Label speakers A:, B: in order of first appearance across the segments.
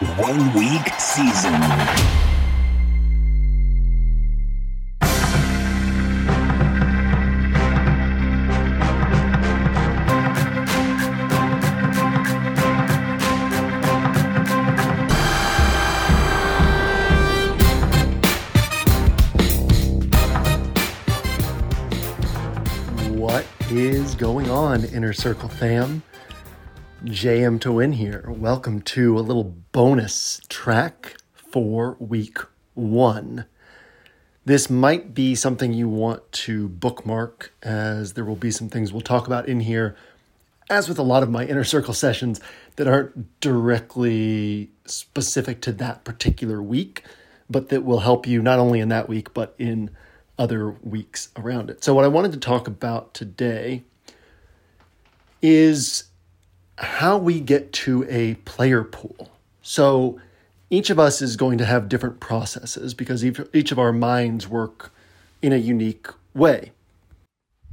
A: one week season.
B: What is going on, Inner Circle fam? JMToWin here. Welcome to a little bonus track for week one. This might be something you want to bookmark, as there will be some things we'll talk about in here, as with a lot of my Inner Circle sessions that aren't directly specific to that particular week, but that will help you not only in that week, but in other weeks around it. So, what I wanted to talk about today is how we get to a player pool. So, each of us is going to have different processes because each of our minds work in a unique way.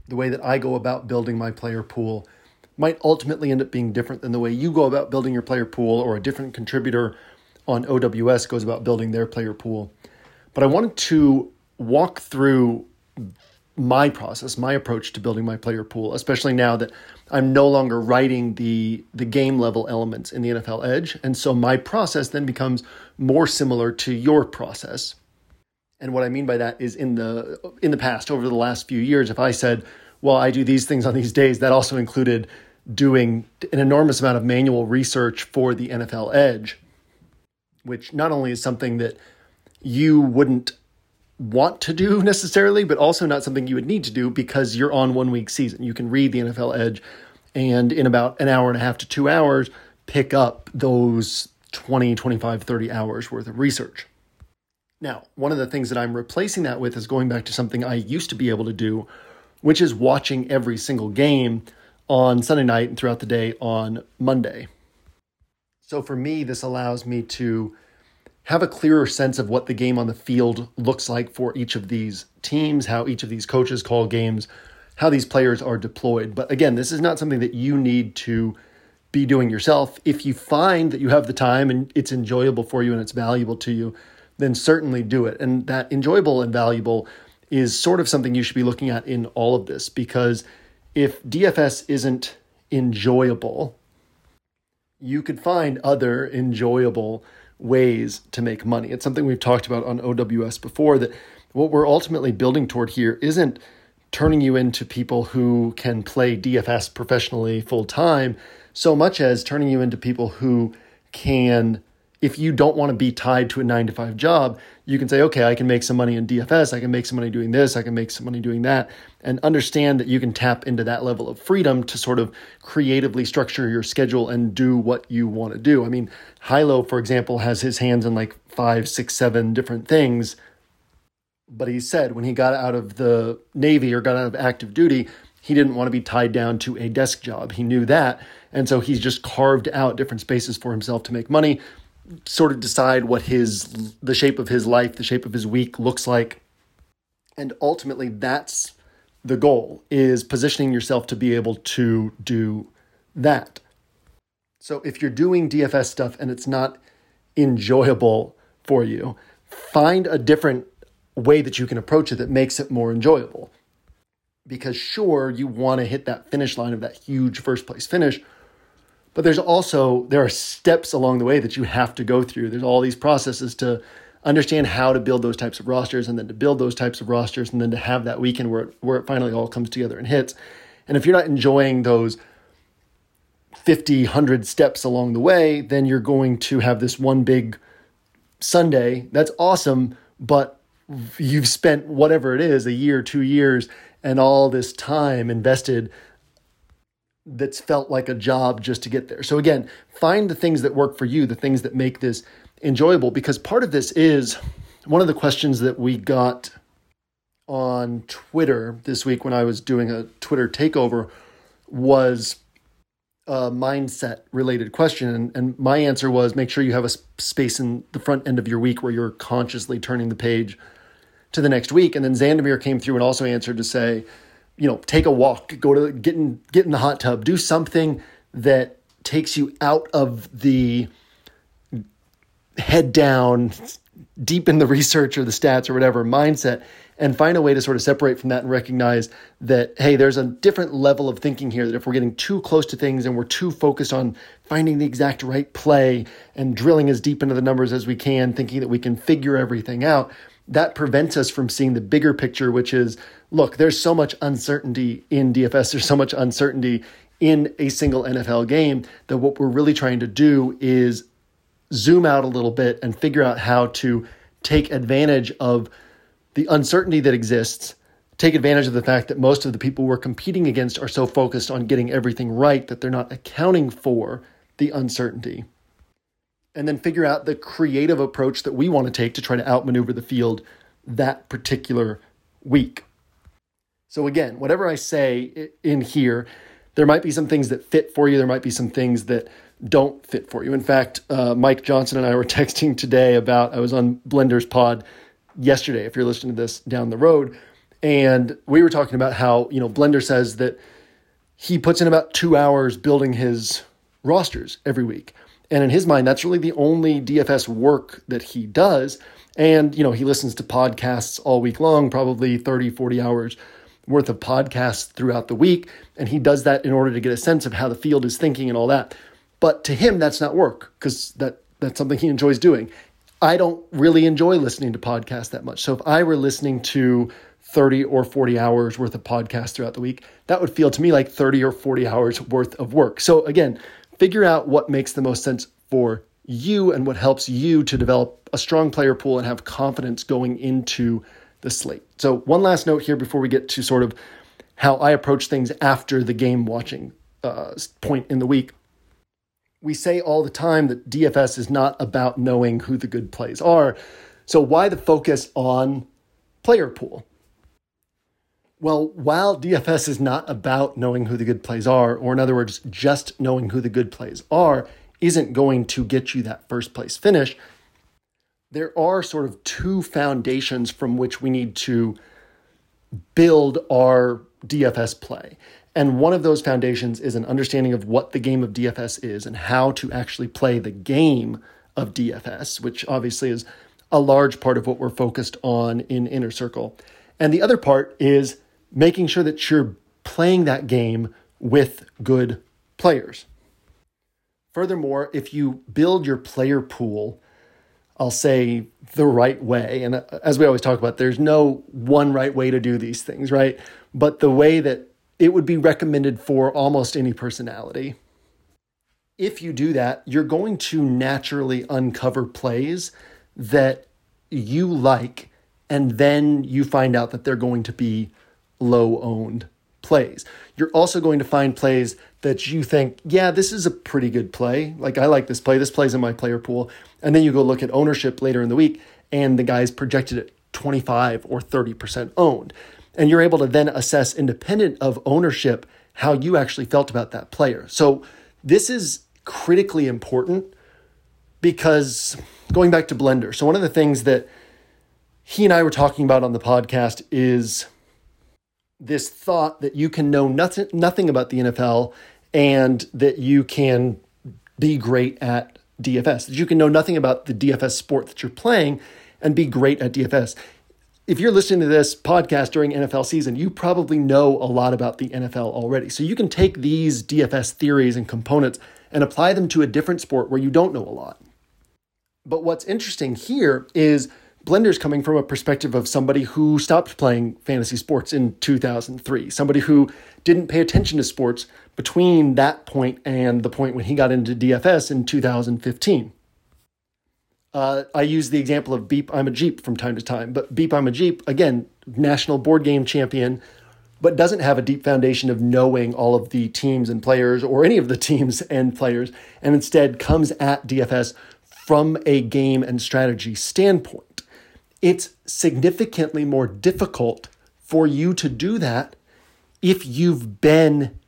B: The way that I go about building my player pool might ultimately end up being different than the way you go about building your player pool or a different contributor on OWS goes about building their player pool. But I wanted to walk through my process, my approach to building my player pool, especially now that I'm no longer writing the the game level elements in the NFL Edge, and so my process then becomes more similar to your process. And what I mean by that is in the in the past, over the last few years, if I said, "Well, I do these things on these days," that also included doing an enormous amount of manual research for the NFL Edge, which not only is something that you wouldn't want to do necessarily, but also not something you would need to do because you're on one week season. You can read the NFL Edge and in about an hour and a half to two hours, pick up those 20, 25, 30 hours worth of research. Now, one of the things that I'm replacing that with is going back to something I used to be able to do, which is watching every single game on Sunday night and throughout the day on Monday. So for me, this allows me to have a clearer sense of what the game on the field looks like for each of these teams, how each of these coaches call games, how these players are deployed. But again, this is not something that you need to be doing yourself. If you find that you have the time and it's enjoyable for you and it's valuable to you, then certainly do it. And that enjoyable and valuable is sort of something you should be looking at in all of this because if DFS isn't enjoyable, you could find other enjoyable ways to make money. It's something we've talked about on OWS before that what we're ultimately building toward here isn't turning you into people who can play DFS professionally full time so much as turning you into people who can if you don't want to be tied to a 9 to 5 job, you can say, okay, I can make some money in DFS, I can make some money doing this, I can make some money doing that, and understand that you can tap into that level of freedom to sort of creatively structure your schedule and do what you want to do. I mean, Hilow, for example, has his hands in like five, six, seven different things. But he said when he got out of the Navy or got out of active duty, he didn't want to be tied down to a desk job. He knew that. And so he's just carved out different spaces for himself to make money sort of decide what his the shape of his life, the shape of his week looks like. And ultimately that's the goal is positioning yourself to be able to do that. So if you're doing DFS stuff and it's not enjoyable for you, find a different way that you can approach it that makes it more enjoyable. Because sure, you want to hit that finish line of that huge first place finish, but there's also there are steps along the way that you have to go through. There's all these processes to understand how to build those types of rosters and then to build those types of rosters and then to have that weekend where it, where it finally all comes together and hits. And if you're not enjoying those 50 100 steps along the way then you're going to have this one big sunday. That's awesome but you've spent whatever it is a year two years and all this time invested that's felt like a job just to get there. So again, find the things that work for you, the things that make this enjoyable because part of this is one of the questions that we got on Twitter this week when I was doing a Twitter takeover was a mindset related question and, and my answer was make sure you have a space in the front end of your week where you're consciously turning the page to the next week and then Xandamere came through and also answered to say you know, take a walk, go to get in get in the hot tub, do something that takes you out of the head down, deep in the research or the stats or whatever mindset and find a way to sort of separate from that and recognize that hey there's a different level of thinking here that if we're getting too close to things and we're too focused on finding the exact right play and drilling as deep into the numbers as we can thinking that we can figure everything out that prevents us from seeing the bigger picture which is look there's so much uncertainty in DFS there's so much uncertainty in a single NFL game that what we're really trying to do is zoom out a little bit and figure out how to take advantage of the uncertainty that exists, take advantage of the fact that most of the people we're competing against are so focused on getting everything right that they're not accounting for the uncertainty. And then figure out the creative approach that we want to take to try to outmaneuver the field that particular week. So, again, whatever I say in here, there might be some things that fit for you, there might be some things that don't fit for you. In fact, uh, Mike Johnson and I were texting today about I was on Blender's Pod yesterday, if you're listening to this down the road. And we were talking about how, you know, Blender says that he puts in about two hours building his rosters every week. And in his mind, that's really the only DFS work that he does. And, you know, he listens to podcasts all week long, probably 30, 40 hours worth of podcasts throughout the week. And he does that in order to get a sense of how the field is thinking and all that. But to him, that's not work because that, that's something he enjoys doing. I don't really enjoy listening to podcasts that much. So if I were listening to 30 or 40 hours worth of podcasts throughout the week, that would feel to me like 30 or 40 hours worth of work. So again, figure out what makes the most sense for you and what helps you to develop a strong player pool and have confidence going into the slate. So, one last note here before we get to sort of how I approach things after the game watching uh, point in the week we say all the time that DFS is not about knowing who the good plays are. So, why the focus on player pool? Well, while DFS is not about knowing who the good plays are, or in other words, just knowing who the good plays are, isn't going to get you that first place finish, there are sort of two foundations from which we need to build our DFS play. And one of those foundations is an understanding of what the game of DFS is and how to actually play the game of DFS, which obviously is a large part of what we're focused on in Inner Circle. And the other part is making sure that you're playing that game with good players. Furthermore, if you build your player pool, I'll say the right way, and uh, as we always talk about, there's no one right way to do these things, right? But the way that it would be recommended for almost any personality. If you do that, you're going to naturally uncover plays that you like, and then you find out that they're going to be low owned plays. You're also going to find plays that you think, yeah, this is a pretty good play. Like, I like this play. This plays in my player pool. And then you go look at ownership later in the week, and the guy's projected at 25 or 30% owned. And you're able to then assess, independent of ownership, how you actually felt about that player. So this is critically important because going back to Blender, so one of the things that he and I were talking about on the podcast is this thought that you can know nothing, nothing about the NFL and that you can be great at DFS, that you can know nothing about the DFS sport that you're playing and be great at DFS if you're listening to this podcast during NFL season, you probably know a lot about the NFL already. So you can take these DFS theories and components and apply them to a different sport where you don't know a lot. But what's interesting here is Blender's coming from a perspective of somebody who stopped playing fantasy sports in 2003, somebody who didn't pay attention to sports between that point and the point when he got into DFS in 2015. Uh, I use the example of Beep I'm a Jeep from time to time, but Beep I'm a Jeep, again, national board game champion, but doesn't have a deep foundation of knowing all of the teams and players or any of the teams and players, and instead comes at DFS from a game and strategy standpoint. It's significantly more difficult for you to do that if you've been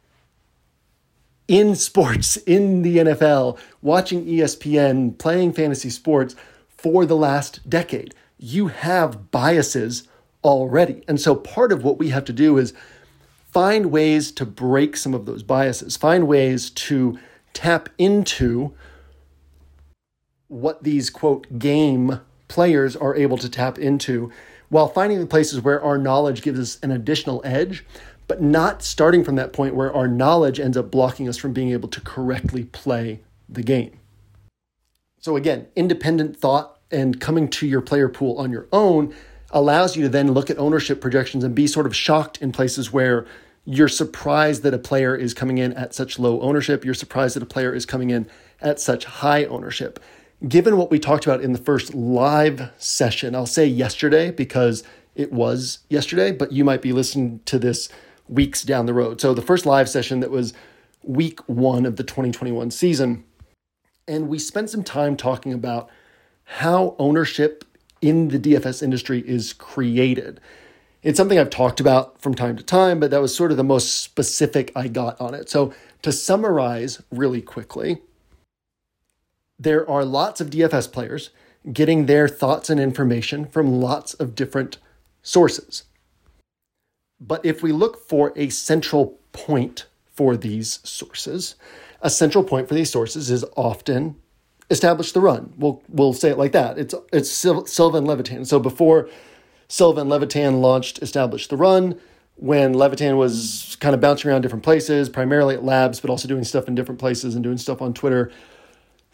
B: in sports, in the NFL, watching ESPN, playing fantasy sports for the last decade. You have biases already. And so part of what we have to do is find ways to break some of those biases, find ways to tap into what these quote game players are able to tap into while finding the places where our knowledge gives us an additional edge, but not starting from that point where our knowledge ends up blocking us from being able to correctly play the game. So, again, independent thought and coming to your player pool on your own allows you to then look at ownership projections and be sort of shocked in places where you're surprised that a player is coming in at such low ownership. You're surprised that a player is coming in at such high ownership. Given what we talked about in the first live session, I'll say yesterday because it was yesterday, but you might be listening to this weeks down the road. So the first live session that was week one of the 2021 season. And we spent some time talking about how ownership in the DFS industry is created. It's something I've talked about from time to time, but that was sort of the most specific I got on it. So, to summarize really quickly, there are lots of DFS players getting their thoughts and information from lots of different sources. But if we look for a central point for these sources, a central point for these sources is often establish the run. We'll we'll say it like that. It's it's Sil- Silva and Levitan. So before Silva and Levitan launched Establish the Run, when Levitan was kind of bouncing around different places, primarily at labs, but also doing stuff in different places and doing stuff on Twitter.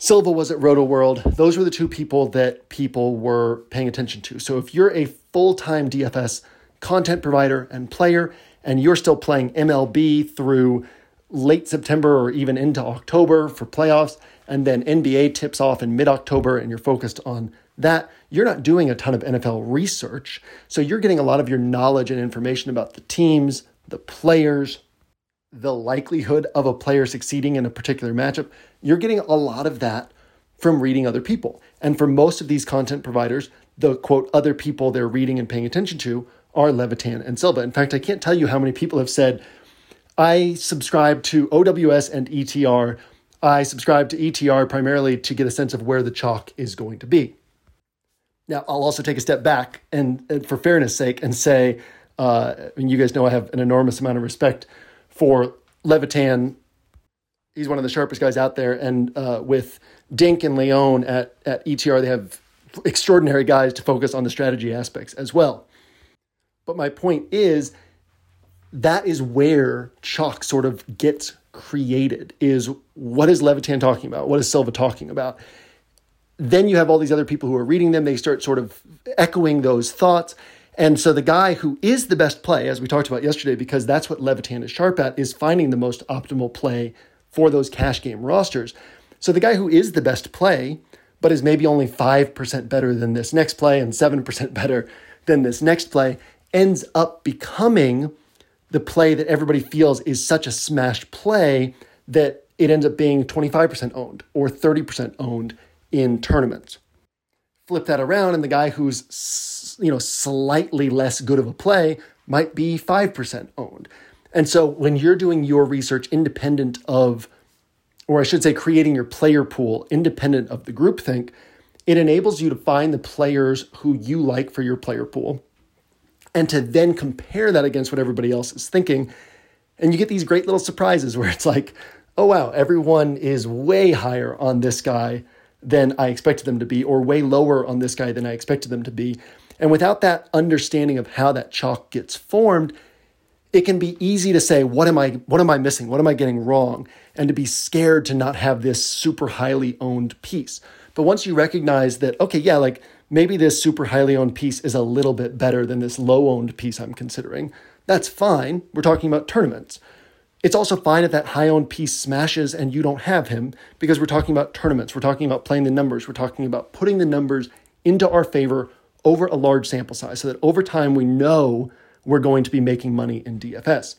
B: Silva was at Rotoworld. Those were the two people that people were paying attention to. So if you're a full time DFS content provider and player, and you're still playing MLB through late September or even into October for playoffs, and then NBA tips off in mid October and you're focused on that, you're not doing a ton of NFL research. So you're getting a lot of your knowledge and information about the teams, the players, the likelihood of a player succeeding in a particular matchup. You're getting a lot of that from reading other people. And for most of these content providers, the quote, other people they're reading and paying attention to are Levitan and Silva. In fact, I can't tell you how many people have said, I subscribe to OWS and ETR. I subscribe to ETR primarily to get a sense of where the chalk is going to be. Now, I'll also take a step back and, and for fairness sake, and say, uh, and you guys know I have an enormous amount of respect for Levitan. He's one of the sharpest guys out there, and uh, with Dink and Leone at at ETR, they have extraordinary guys to focus on the strategy aspects as well. But my point is, that is where chalk sort of gets created is what is Levitan talking about? What is Silva talking about? Then you have all these other people who are reading them. They start sort of echoing those thoughts. And so the guy who is the best play, as we talked about yesterday, because that's what Levitan is sharp at, is finding the most optimal play for those cash game rosters. So the guy who is the best play, but is maybe only 5% better than this next play and 7% better than this next play, ends up becoming the play that everybody feels is such a smash play that it ends up being 25% owned or 30% owned in tournaments. Flip that around, and the guy who's you know slightly less good of a play might be 5% owned. And so when you're doing your research independent of, or I should say, creating your player pool independent of the groupthink, it enables you to find the players who you like for your player pool and to then compare that against what everybody else is thinking. And you get these great little surprises where it's like, oh, wow, everyone is way higher on this guy than I expected them to be, or way lower on this guy than I expected them to be. And without that understanding of how that chalk gets formed, it can be easy to say, what am I, what am I missing? What am I getting wrong? And to be scared to not have this super highly owned piece. But once you recognize that, okay, yeah, like maybe this super highly owned piece is a little bit better than this low owned piece I'm considering. That's fine. We're talking about tournaments. It's also fine if that high owned piece smashes and you don't have him because we're talking about tournaments. We're talking about playing the numbers. We're talking about putting the numbers into our favor over a large sample size so that over time we know we're going to be making money in DFS.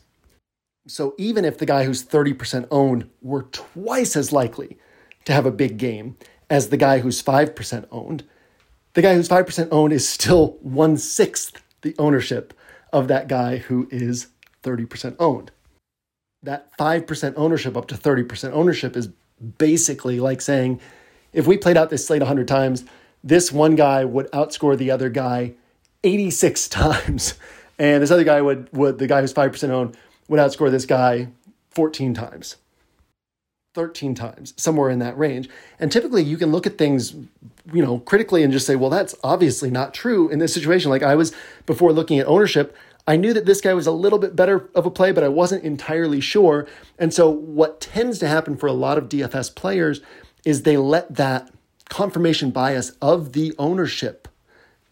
B: So even if the guy who's 30% owned were twice as likely to have a big game as the guy who's 5% owned, the guy who's 5% owned is still one sixth the ownership of that guy who is 30% owned. That 5% ownership up to 30% ownership is basically like saying if we played out this slate 100 times, this one guy would outscore the other guy 86 times. And this other guy would, would the guy who's 5% owned, would outscore this guy 14 times. 13 times, somewhere in that range. And typically you can look at things, you know, critically and just say, well, that's obviously not true in this situation. Like I was before looking at ownership, I knew that this guy was a little bit better of a play, but I wasn't entirely sure. And so what tends to happen for a lot of DFS players is they let that confirmation bias of the ownership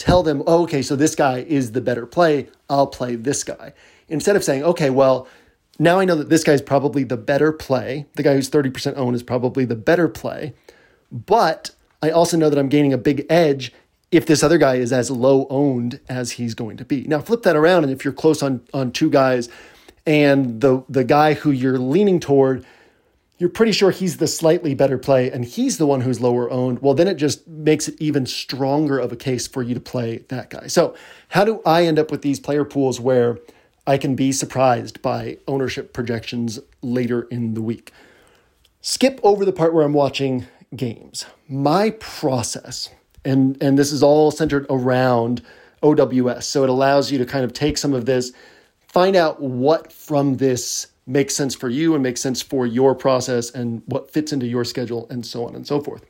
B: tell them, oh, okay, so this guy is the better play. I'll play this guy. Instead of saying, okay, well, now I know that this guy's probably the better play. The guy who's 30% owned is probably the better play. But I also know that I'm gaining a big edge if this other guy is as low owned as he's going to be. Now flip that around and if you're close on on two guys and the the guy who you're leaning toward you're pretty sure he's the slightly better play and he's the one who's lower owned, well, then it just makes it even stronger of a case for you to play that guy. So, how do I end up with these player pools where I can be surprised by ownership projections later in the week. Skip over the part where I'm watching games. My process, and, and this is all centered around OWS. So it allows you to kind of take some of this, find out what from this makes sense for you and makes sense for your process and what fits into your schedule and so on and so forth.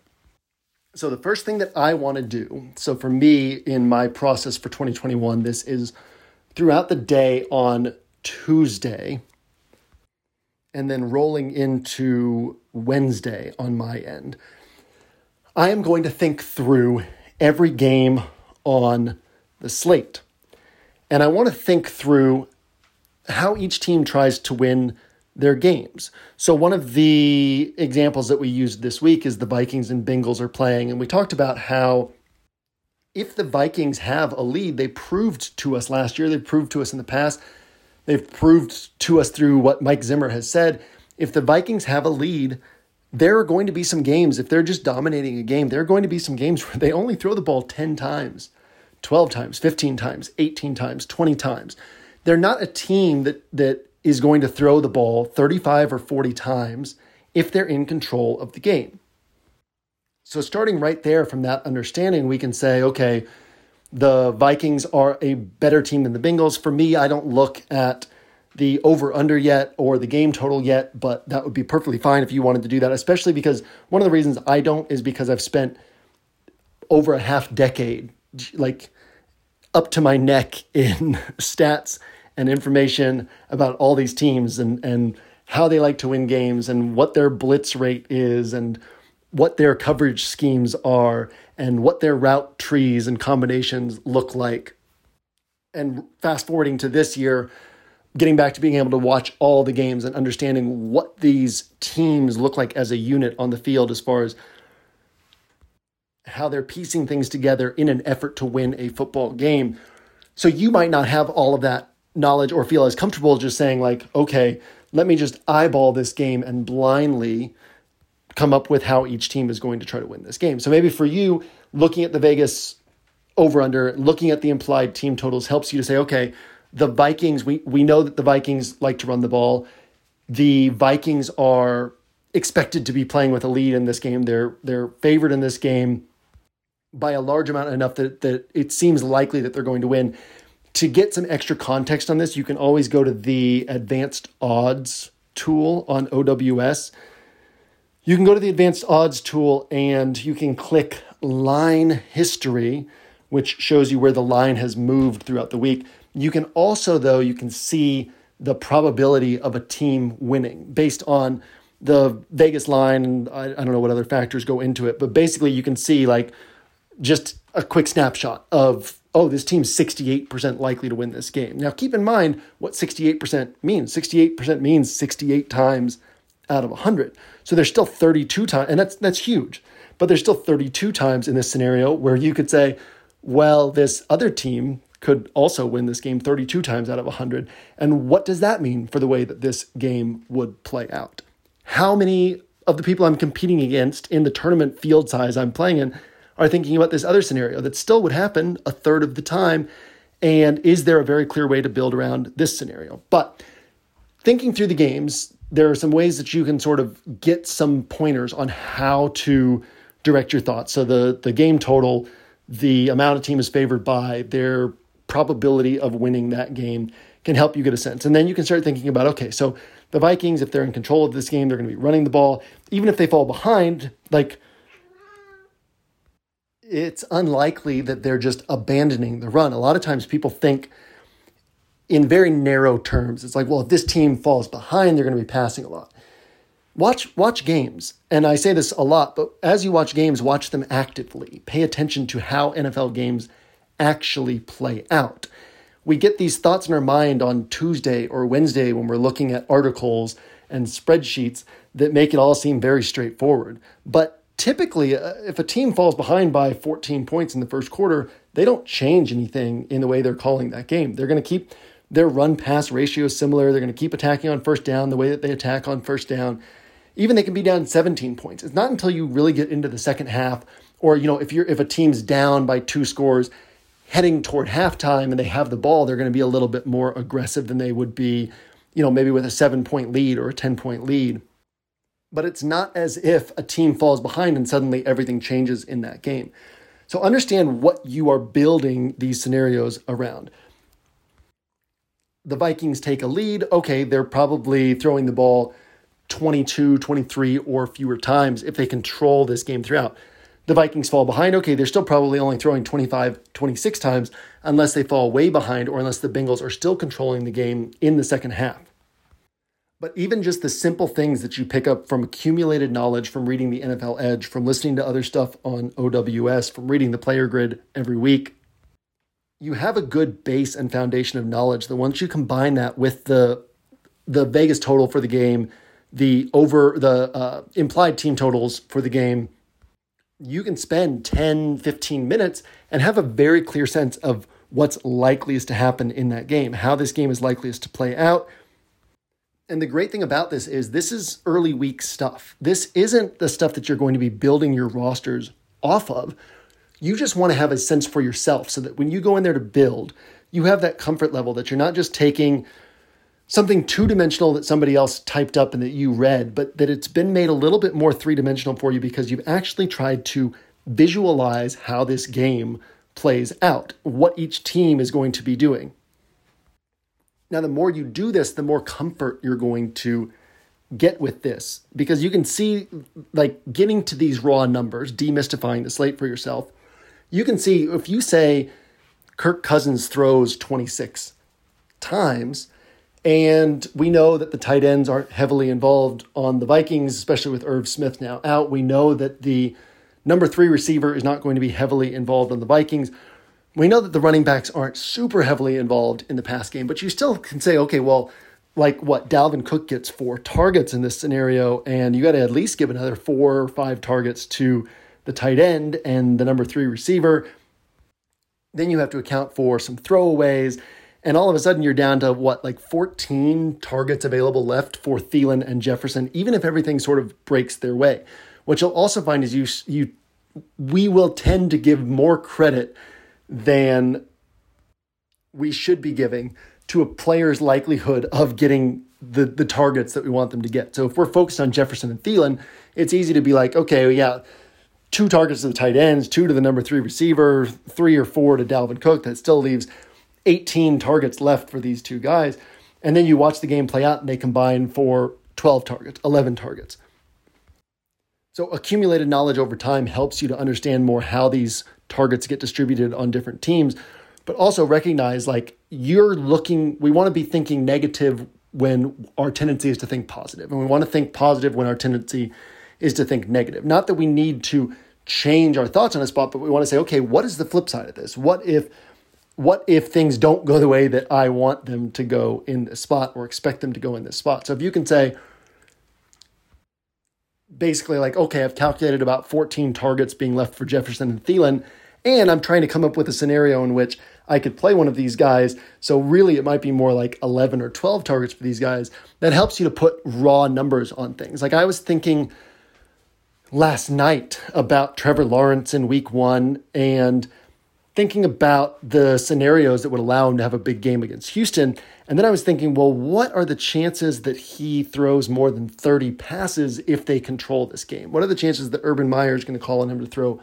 B: So the first thing that I want to do, so for me in my process for 2021, this is throughout the day on Tuesday and then rolling into Wednesday on my end, I am going to think through every game on the slate. And I want to think through how each team tries to win their games. So, one of the examples that we used this week is the Vikings and Bengals are playing. And we talked about how if the Vikings have a lead, they proved to us last year, they've proved to us in the past, they've proved to us through what Mike Zimmer has said. If the Vikings have a lead, there are going to be some games, if they're just dominating a game, there are going to be some games where they only throw the ball 10 times, 12 times, 15 times, 18 times, 20 times. They're not a team that, that is going to throw the ball 35 or 40 times if they're in control of the game. So, starting right there from that understanding, we can say, okay, the Vikings are a better team than the Bengals. For me, I don't look at the over under yet or the game total yet, but that would be perfectly fine if you wanted to do that, especially because one of the reasons I don't is because I've spent over a half decade, like up to my neck in stats and information about all these teams and, and how they like to win games and what their blitz rate is and what their coverage schemes are and what their route trees and combinations look like. And fast forwarding to this year, getting back to being able to watch all the games and understanding what these teams look like as a unit on the field as far as how they're piecing things together in an effort to win a football game. So you might not have all of that knowledge or feel as comfortable just saying like, okay, let me just eyeball this game and blindly come up with how each team is going to try to win this game. So maybe for you, looking at the Vegas over under, looking at the implied team totals helps you to say, okay, the Vikings, we, we know that the Vikings like to run the ball. The Vikings are expected to be playing with a lead in this game. They're they're favored in this game by a large amount enough that, that it seems likely that they're going to win. To get some extra context on this, you can always go to the advanced odds tool on OWS you can go to the advanced odds tool and you can click line history, which shows you where the line has moved throughout the week. You can also, though, you can see the probability of a team winning based on the Vegas line. And I, I don't know what other factors go into it, but basically you can see like just a quick snapshot of oh, this team's 68% likely to win this game. Now, keep in mind what 68% means. 68% means 68 times out of 100. So there's still 32 times, and that's that's huge. But there's still 32 times in this scenario where you could say, well, this other team could also win this game 32 times out of 100. And what does that mean for the way that this game would play out? How many of the people I'm competing against in the tournament field size I'm playing in are thinking about this other scenario that still would happen a third of the time? And is there a very clear way to build around this scenario? But thinking through the games, there are some ways that you can sort of get some pointers on how to direct your thoughts. So the the game total, the amount a team is favored by, their probability of winning that game can help you get a sense. And then you can start thinking about okay, so The Vikings, if they're in control of this game, they're going to be running the ball. Even if they fall behind, like it's unlikely that they're just abandoning the run. A lot of times people think in very narrow terms. It's like, well, if this team falls behind, they're going to be passing a lot. Watch watch games. And I say this a lot, but as you watch games, watch them actively. Pay attention to how NFL games actually play out. We get these thoughts in our mind on Tuesday or Wednesday when we're looking at articles and spreadsheets that make it all seem very straightforward. But typically, uh, if a team falls behind by 14 points in the first quarter, they don't change anything in the way they're calling that game. They're going to keep their run pass ratio similar. They're going to keep attacking on first down the way that they attack on first down. Even they can be down 17 points. It's not until you really get into the second half, or you know, if you're if a team's down by two scores, heading toward halftime and they have the ball, they're going to be a little bit more aggressive than they would be, you know, maybe with a seven point lead or a 10 point lead. But it's not as if a team falls behind and suddenly everything changes in that game. So understand what you are building these scenarios around the Vikings take a lead, okay, they're probably throwing the ball 22, 23 or fewer times if they control this game throughout. The Vikings fall behind, okay, they're still probably only throwing 25, 26 times unless they fall way behind or unless the Bengals are still controlling the game in the second half. But even just the simple things that you pick up from accumulated knowledge from reading the NFL Edge, from listening to other stuff on OWS, from reading the player grid every week, you have a good base and foundation of knowledge that once you combine that with the the Vegas total for the game, the over the uh, implied team totals for the game, you can spend 10, 15 minutes and have a very clear sense of what's likeliest to happen in that game, how this game is likeliest to play out. And the great thing about this is this is early week stuff. This isn't the stuff that you're going to be building your rosters off of you just want to have a sense for yourself so that when you go in there to build, you have that comfort level that you're not just taking something two dimensional that somebody else typed up and that you read, but that it's been made a little bit more three dimensional for you because you've actually tried to visualize how this game plays out, what each team is going to be doing. Now, the more you do this, the more comfort you're going to get with this because you can see, like, getting to these raw numbers, demystifying the slate for yourself you can see if you say Kirk Cousins throws 26 times, and we know that the tight ends aren't heavily involved on the Vikings, especially with Irv Smith now out. We know that the number three receiver is not going to be heavily involved on the Vikings. We know that the running backs aren't super heavily involved in the pass game, but you still can say, okay, well, like what Dalvin Cook gets four targets in this scenario, and you got to at least give another four or five targets to the tight end and the number three receiver. Then you have to account for some throwaways. And all of a sudden, you're down to what, like 14 targets available left for Thielen and Jefferson, even if everything sort of breaks their way. What you'll also find is you, you we will tend to give more credit than we should be giving to a player's likelihood of getting the, the targets that we want them to get. So if we're focused on Jefferson and Thielen, it's easy to be like, okay, yeah, two targets to the tight ends, two to the number three receiver, three or four to Dalvin Cook. That still leaves 18 targets left for these two guys. And then you watch the game play out and they combine for 12 targets, 11 targets. So accumulated knowledge over time helps you to understand more how these targets get distributed on different teams, but also recognize like you're looking, we want to be thinking negative when our tendency is to think positive, and we want to think positive when our tendency is to think negative. Not that we need to change our thoughts on a spot, but we want to say, okay, what is the flip side of this? What if what if things don't go the way that I want them to go in this spot or expect them to go in this spot? So if you can say basically like, okay, I've calculated about 14 targets being left for Jefferson and Thielen, and I'm trying to come up with a scenario in which I could play one of these guys. So really it might be more like 11 or 12 targets for these guys. That helps you to put raw numbers on things. Like I was thinking last night about Trevor Lawrence in week one and thinking about the scenarios that would allow him to have a big game against Houston. And then I was thinking, well, what are the chances that he throws more than 30 passes if they control this game? What are the chances that Urban Meyer is going to call on him to throw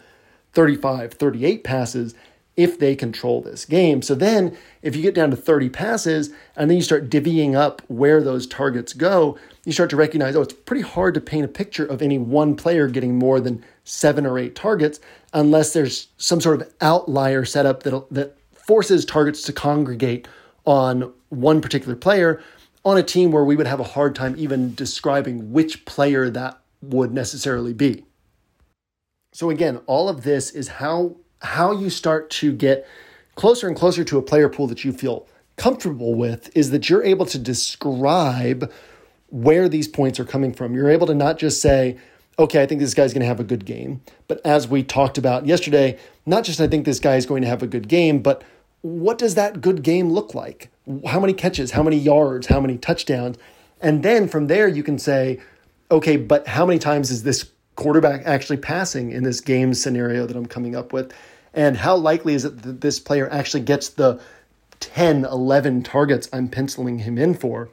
B: 35, 38 passes if they control this game. So then, if you get down to 30 passes and then you start divvying up where those targets go, you start to recognize oh, it's pretty hard to paint a picture of any one player getting more than seven or eight targets unless there's some sort of outlier setup that, that forces targets to congregate on one particular player on a team where we would have a hard time even describing which player that would necessarily be. So again, all of this is how how you start to get closer and closer to a player pool that you feel comfortable with is that you're able to describe where these points are coming from. You're able to not just say, okay, I think this guy's going to have a good game, but as we talked about yesterday, not just I think this guy is going to have a good game, but what does that good game look like? How many catches, how many yards, how many touchdowns? And then from there, you can say, okay, but how many times is this quarterback actually passing in this game scenario that I'm coming up with? And how likely is it that this player actually gets the 10, 11 targets I'm penciling him in for?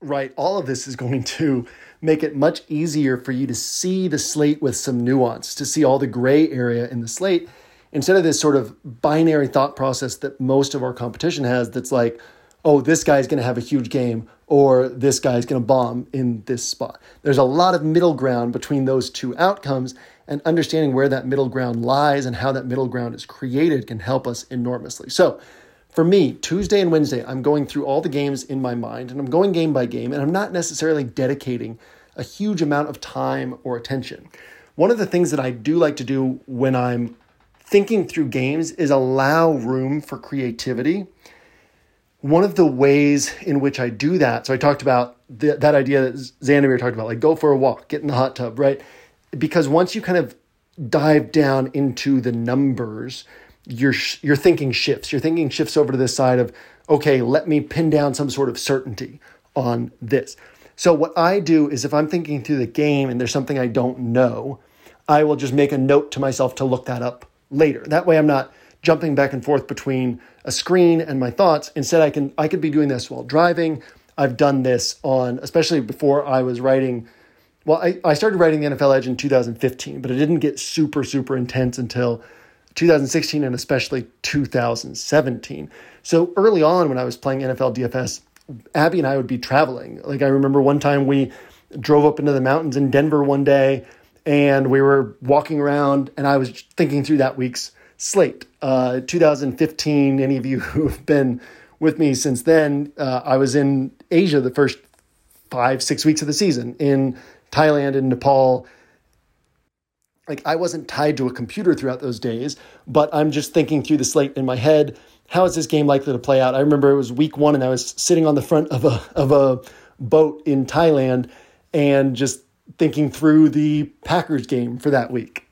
B: Right, all of this is going to make it much easier for you to see the slate with some nuance, to see all the gray area in the slate instead of this sort of binary thought process that most of our competition has that's like, oh, this guy's going to have a huge game or this guy's going to bomb in this spot. There's a lot of middle ground between those two outcomes, and understanding where that middle ground lies and how that middle ground is created can help us enormously. So, for me, Tuesday and Wednesday, I'm going through all the games in my mind and I'm going game by game, and I'm not necessarily dedicating a huge amount of time or attention. One of the things that I do like to do when I'm thinking through games is allow room for creativity. One of the ways in which I do that, so I talked about the, that idea that Xandamere talked about, like go for a walk, get in the hot tub, right? Because once you kind of dive down into the numbers, your your thinking shifts. Your thinking shifts over to this side of, okay, let me pin down some sort of certainty on this. So what I do is if I'm thinking through the game and there's something I don't know, I will just make a note to myself to look that up later. That way I'm not jumping back and forth between a screen and my thoughts. Instead, I can I could be doing this while driving. I've done this on especially before I was writing well, I, I started writing the NFL Edge in 2015, but it didn't get super, super intense until 2016 and especially 2017. So early on when I was playing NFL DFS, Abby and I would be traveling. Like I remember one time we drove up into the mountains in Denver one day and we were walking around, and I was thinking through that week's slate. Uh, 2015, any of you who have been with me since then, uh, I was in Asia the first five, six weeks of the season in Thailand and Nepal. Like, I wasn't tied to a computer throughout those days, but I'm just thinking through the slate in my head. How is this game likely to play out? I remember it was week one, and I was sitting on the front of a of a boat in Thailand, and just thinking through the Packers game for that week.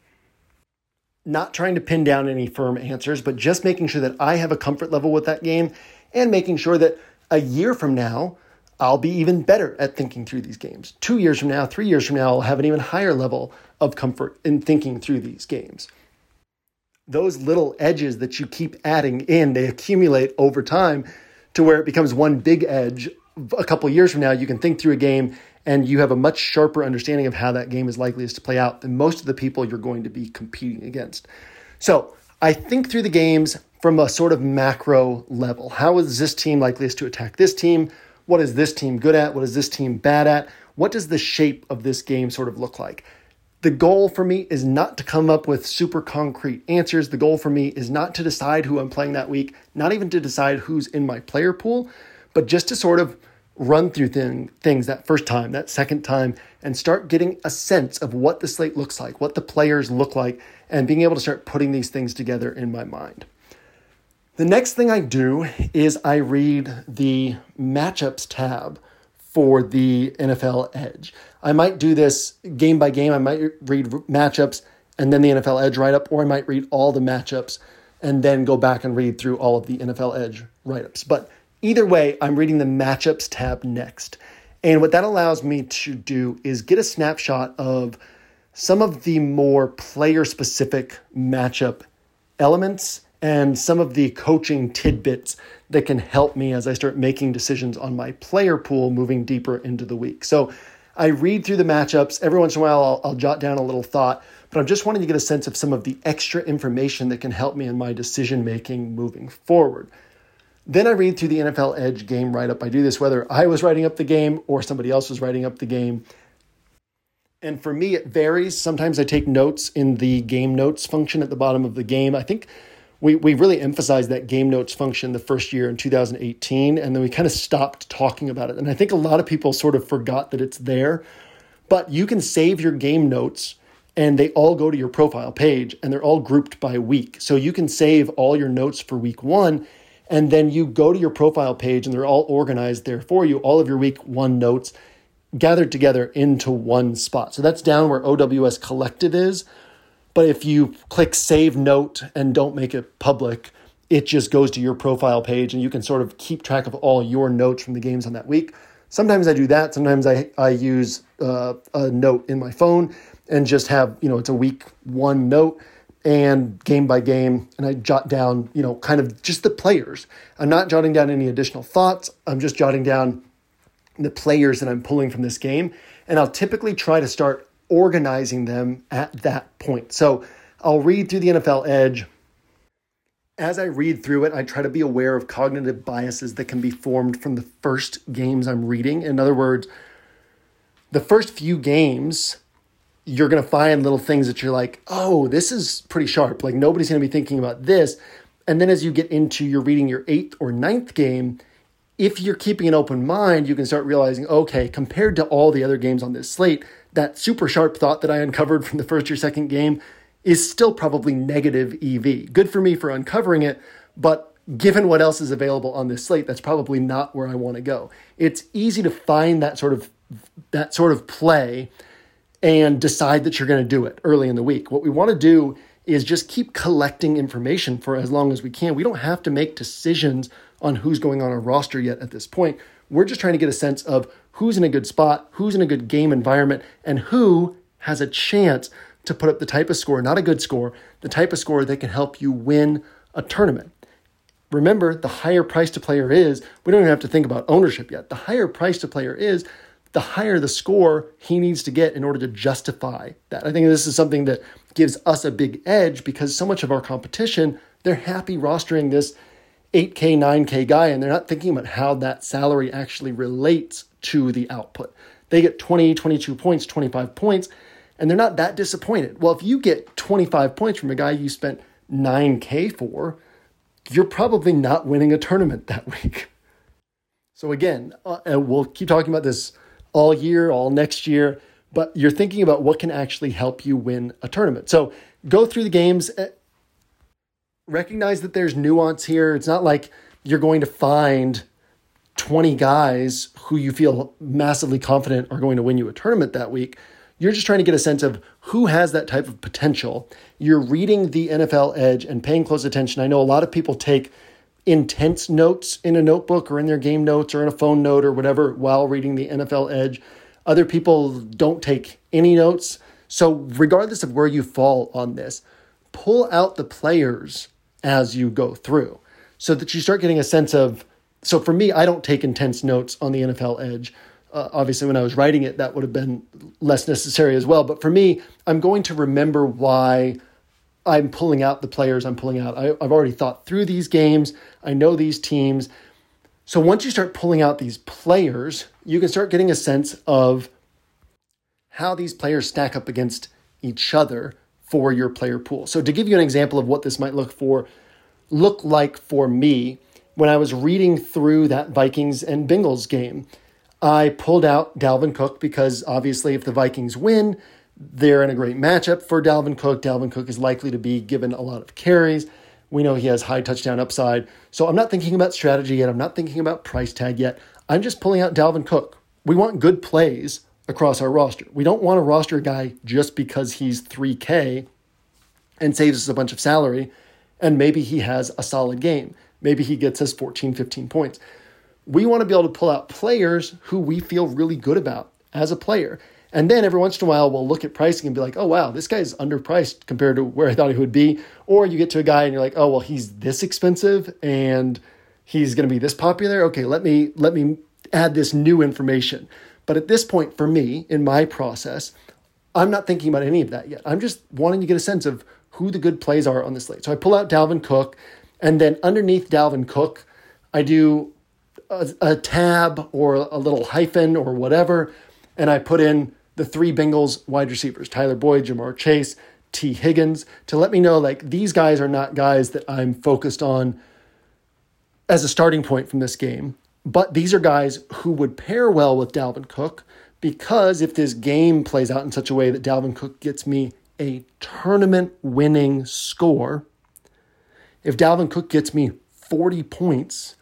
B: Not trying to pin down any firm answers, but just making sure that I have a comfort level with that game and making sure that a year from now, I'll be even better at thinking through these games. Two years from now, three years from now, I'll have an even higher level of comfort in thinking through these games. Those little edges that you keep adding in, they accumulate over time to where it becomes one big edge. A couple years from now, you can think through a game and you have a much sharper understanding of how that game is likely to play out than most of the people you're going to be competing against. So I think through the games from a sort of macro level. How is this team likely to attack this team? What is this team good at? What is this team bad at? What does the shape of this game sort of look like? The goal for me is not to come up with super concrete answers. The goal for me is not to decide who I'm playing that week, not even to decide who's in my player pool, but just to sort of run through thing, things that first time, that second time, and start getting a sense of what the slate looks like, what the players look like, and being able to start putting these things together in my mind. The next thing I do is I read the matchups tab for the NFL Edge. I might do this game by game. I might read matchups and then the NFL Edge write up, or I might read all the matchups and then go back and read through all of the NFL Edge write ups. But Either way, I'm reading the matchups tab next. And what that allows me to do is get a snapshot of some of the more player specific matchup elements and some of the coaching tidbits that can help me as I start making decisions on my player pool moving deeper into the week. So I read through the matchups. Every once in a while, I'll, I'll jot down a little thought, but I'm just wanting to get a sense of some of the extra information that can help me in my decision making moving forward. Then I read through the NFL Edge game write up. I do this whether I was writing up the game or somebody else was writing up the game. And for me, it varies. Sometimes I take notes in the game notes function at the bottom of the game. I think we, we really emphasized that game notes function the first year in 2018, and then we kind of stopped talking about it. And I think a lot of people sort of forgot that it's there. But you can save your game notes and they all go to your profile page and they're all grouped by week. So you can save all your notes for week one and then you go to your profile page and they're all organized there for you, all of your week one notes gathered together into one spot. So that's down where OWS Collective is. But if you click save note and don't make it public, it just goes to your profile page and you can sort of keep track of all your notes from the games on that week. Sometimes I do that. Sometimes I, I use uh, a note in my phone and just have, you know, it's a week one note and game by game and I jot down, you know, kind of just the players. I'm not jotting down any additional thoughts. I'm just jotting down the players that I'm pulling from this game and I'll typically try to start organizing them at that point. So I'll read through the NFL Edge. As I read through it, I try to be aware of cognitive biases that can be formed from the first games I'm reading. In other words, the first few games, you're going to find little things that you're like, oh, this is pretty sharp. Like nobody's going to be thinking about this. And then as you get into your reading your eighth or ninth game, if you're keeping an open mind, you can start realizing, okay, compared to all the other games on this slate, that super sharp thought that I uncovered from the first or second game is still probably negative EV. Good for me for uncovering it, but given what else is available on this slate, that's probably not where I want to go. It's easy to find that sort of that sort of play and decide that you're going to do it early in the week. What we want to do is just keep collecting information for as long as we can. We don't have to make decisions on who's going on our roster yet at this point. We're just trying to get a sense of who's in a good spot, who's in a good game environment, and who has a chance to put up the type of score, not a good score, the type of score that can help you win a tournament. Remember, the higher price to player is, we don't even have to think about ownership yet. The higher price to player is, the higher the score he needs to get in order to justify that. I think this is something that gives us a big edge because so much of our competition, they're happy rostering this 8K, 9K guy, and they're not thinking about how that salary actually relates to the output. They get 20, 22 points, 25 points, and they're not that disappointed. Well, if you get 25 points from a guy you spent 9K for, you're probably not winning a tournament that week. So, again, uh, we'll keep talking about this all year, all next year, but you're thinking about what can actually help you win a tournament. So go through the games, eh, recognize that there's nuance here. It's not like you're going to find 20 guys who you feel massively confident are going to win you a tournament that week. You're just trying to get a sense of who has that type of potential. You're reading the NFL Edge and paying close attention. I know a lot of people take intense notes in a notebook or in their game notes or in a phone note or whatever while reading the NFL Edge. Other people don't take any notes. So, regardless of where you fall on this, pull out the players as you go through so that you start getting a sense of. So, for me, I don't take intense notes on the NFL Edge. Uh, obviously, when I was writing it, that would have been less necessary as well. But for me, I'm going to remember why I'm pulling out the players I'm pulling out. I, have already thought through these games. I know these teams. So once you start pulling out these players, you can start getting a sense of how these players stack up against each other for your player pool. So to give you an example of what this might look for, look like for me when I was reading through that Vikings and Bengals game, I pulled out Dalvin Cook because obviously if the Vikings win, they're in a great matchup for Dalvin Cook. Dalvin Cook is likely to be given a lot of carries. We know he has high touchdown upside. So I'm not thinking about strategy yet. I'm not thinking about price tag yet. I'm just pulling out Dalvin Cook. We want good plays across our roster. We don't want to roster a guy just because he's 3K and saves us a bunch of salary and maybe he has a solid game. Maybe he gets us 14, 15 points. We want to be able to pull out players who we feel really good about as a player. And then every once in a while, we'll look at pricing and be like, oh, wow, this guy's underpriced compared to where I thought he would be. Or you get to a guy and you're like, oh, well, he's this expensive and he's going to be this popular. Okay, let me, let me add this new information. But at this point, for me, in my process, I'm not thinking about any of that yet. I'm just wanting to get a sense of who the good plays are on the slate. So I pull out Dalvin Cook, and then underneath Dalvin Cook, I do a, a tab or a little hyphen or whatever, and I put in the three Bengals wide receivers Tyler Boyd, Ja'Marr Chase, Tee Higgins to let me know like these guys are not guys that I'm focused on as a starting point from this game. But these are guys who would pair well with Dalvin Cook because if this game plays out in such a way that Dalvin Cook gets me a tournament winning score, if Dalvin Cook gets me 40 points,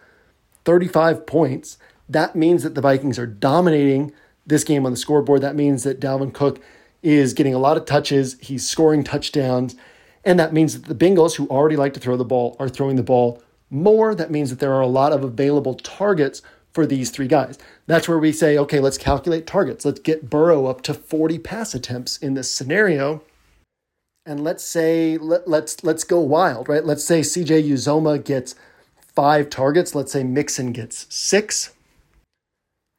B: 35 points, that means that the Vikings are dominating this game on the scoreboard. That means that Dalvin Cook is getting a lot of touches, he's scoring touchdowns, and that means that the Bengals, who already like to throw the ball, are throwing the ball more. That means that there are a lot of available targets for these three guys. That's where we say, okay, let's calculate targets. Let's get Burrow up to 40 pass attempts in this scenario. And let's say let, let's let's go wild, right? Let's say CJ Uzomah gets five targets. Let's say Mixon gets six.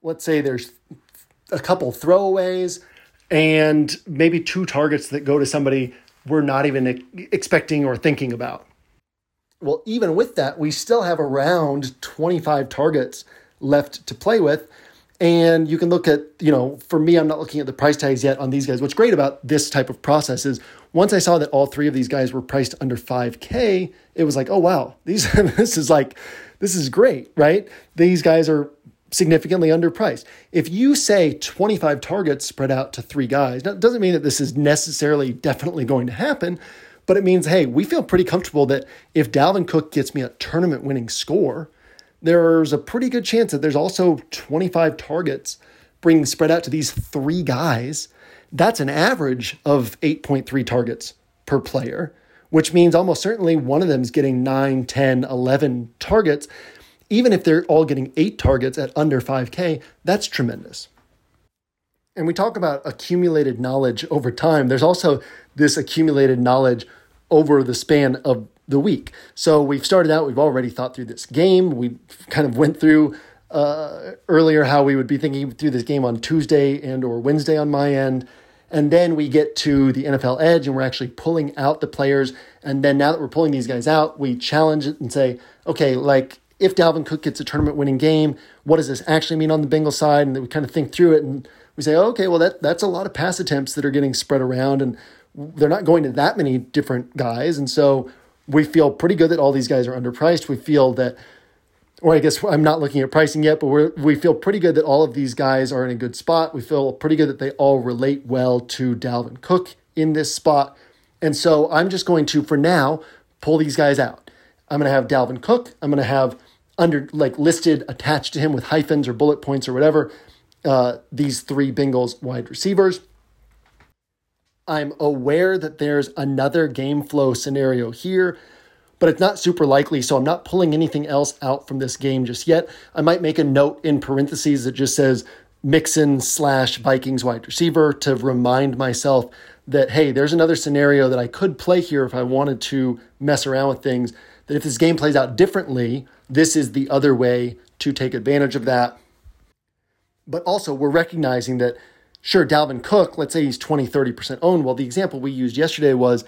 B: Let's say there's a couple throwaways and maybe two targets that go to somebody we're not even expecting or thinking about. Well, even with that, we still have around 25 targets left to play with. And you can look at, you know, for me, I'm not looking at the price tags yet on these guys. What's great about this type of process is once I saw that all three of these guys were priced under 5K, it was like, oh, wow, these, this is like, this is great, right? These guys are significantly underpriced. If you say 25 targets spread out to three guys, that doesn't mean that this is necessarily definitely going to happen, but it means, hey, we feel pretty comfortable that if Dalvin Cook gets me a tournament winning score, there's a pretty good chance that there's also 25 targets being spread out to these three guys. That's an average of 8.3 targets per player, which means almost certainly one of them is getting 9, 10, 11 targets, even if they're all getting eight targets at under 5K, that's tremendous. And we talk about accumulated knowledge over time. There's also this accumulated knowledge over the span of the week. So we've started out, we've already thought through this game. We kind of went through uh, earlier how we would be thinking through this game on Tuesday and or Wednesday on my end. And then we get to the NFL Edge and we're actually pulling out the players. And then now that we're pulling these guys out, we challenge it and say, okay, like if Dalvin Cook gets a tournament winning game, what does this actually mean on the Bengals side? And we kind of think through it and we say, okay, well, that, that's a lot of pass attempts that are getting spread around and they're not going to that many different guys. And so we feel pretty good that all these guys are underpriced. We feel that, or I guess I'm not looking at pricing yet, but we we feel pretty good that all of these guys are in a good spot. We feel pretty good that they all relate well to Dalvin Cook in this spot. And so I'm just going to, for now, pull these guys out. I'm going to have Dalvin Cook. I'm going to have under like listed attached to him with hyphens or bullet points or whatever. Uh, these three Bengals wide receivers. I'm aware that there's another game flow scenario here, but it's not super likely, so I'm not pulling anything else out from this game just yet. I might make a note in parentheses that just says Mixon slash Vikings wide receiver to remind myself that, hey, there's another scenario that I could play here if I wanted to mess around with things. That if this game plays out differently, this is the other way to take advantage of that. But also, we're recognizing that, sure, Dalvin Cook, let's say he's 20, 30% owned. Well, the example we used yesterday was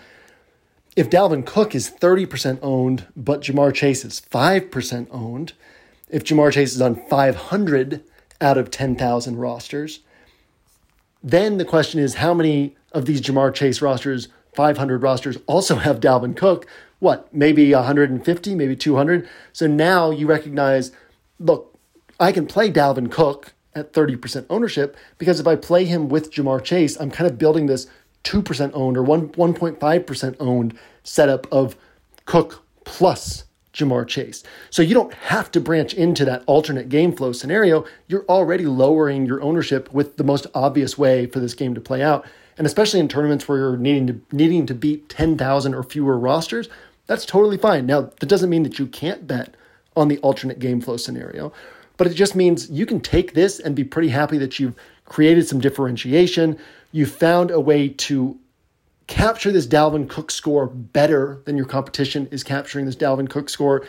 B: if Dalvin Cook is 30% owned, but Ja'Marr Chase is 5% owned, if Ja'Marr Chase is on 500 out of 10,000 rosters, then the question is how many of these Ja'Marr Chase rosters, 500 rosters, also have Dalvin Cook, what, maybe 150, maybe 200. So now you recognize, look, I can play Dalvin Cook at 30% ownership because if I play him with Ja'Marr Chase, I'm kind of building this 2% owned or 1, 1.5% owned setup of Cook plus Ja'Marr Chase. So you don't have to branch into that alternate game flow scenario. You're already lowering your ownership with the most obvious way for this game to play out. And especially in tournaments where you're needing to needing to beat 10,000 or fewer rosters, that's totally fine. Now, that doesn't mean that you can't bet on the alternate game flow scenario, but it just means you can take this and be pretty happy that you've created some differentiation. You found a way to capture this Dalvin Cook score better than your competition is capturing this Dalvin Cook score.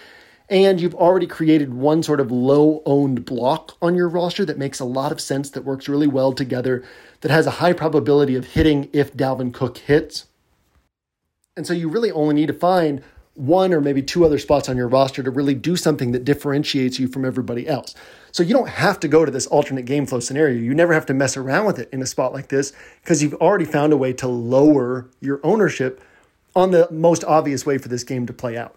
B: and you've already created one sort of low owned block on your roster that makes a lot of sense, that works really well together, that has a high probability of hitting if Dalvin Cook hits. And so you really only need to find one or maybe two other spots on your roster to really do something that differentiates you from everybody else. So you don't have to go to this alternate game flow scenario. You never have to mess around with it in a spot like this because you've already found a way to lower your ownership on the most obvious way for this game to play out.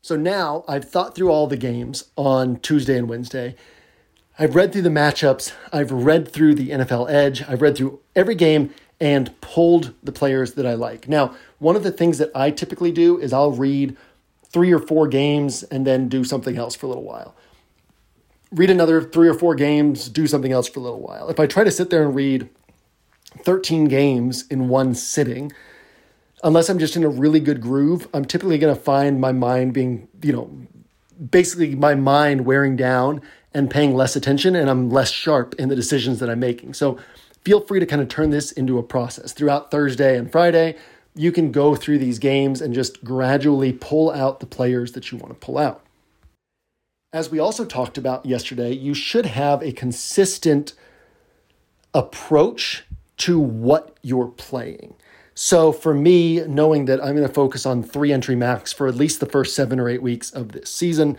B: So now I've thought through all the games on Tuesday and Wednesday. I've read through the matchups, I've read through the NFL Edge, I've read through every game and pulled the players that I like. Now, one of the things that I typically do is I'll read three or four games and then do something else for a little while. Read another three or four games, do something else for a little while. If I try to sit there and read 13 games in one sitting, unless I'm just in a really good groove, I'm typically going to find my mind being, you know, basically my mind wearing down and paying less attention, and I'm less sharp in the decisions that I'm making. So feel free to kind of turn this into a process throughout Thursday and Friday. You can go through these games and just gradually pull out the players that you want to pull out. As we also talked about yesterday, you should have a consistent approach to what you're playing. So for me, knowing that I'm going to focus on three entry max for at least the first seven or eight weeks of this season,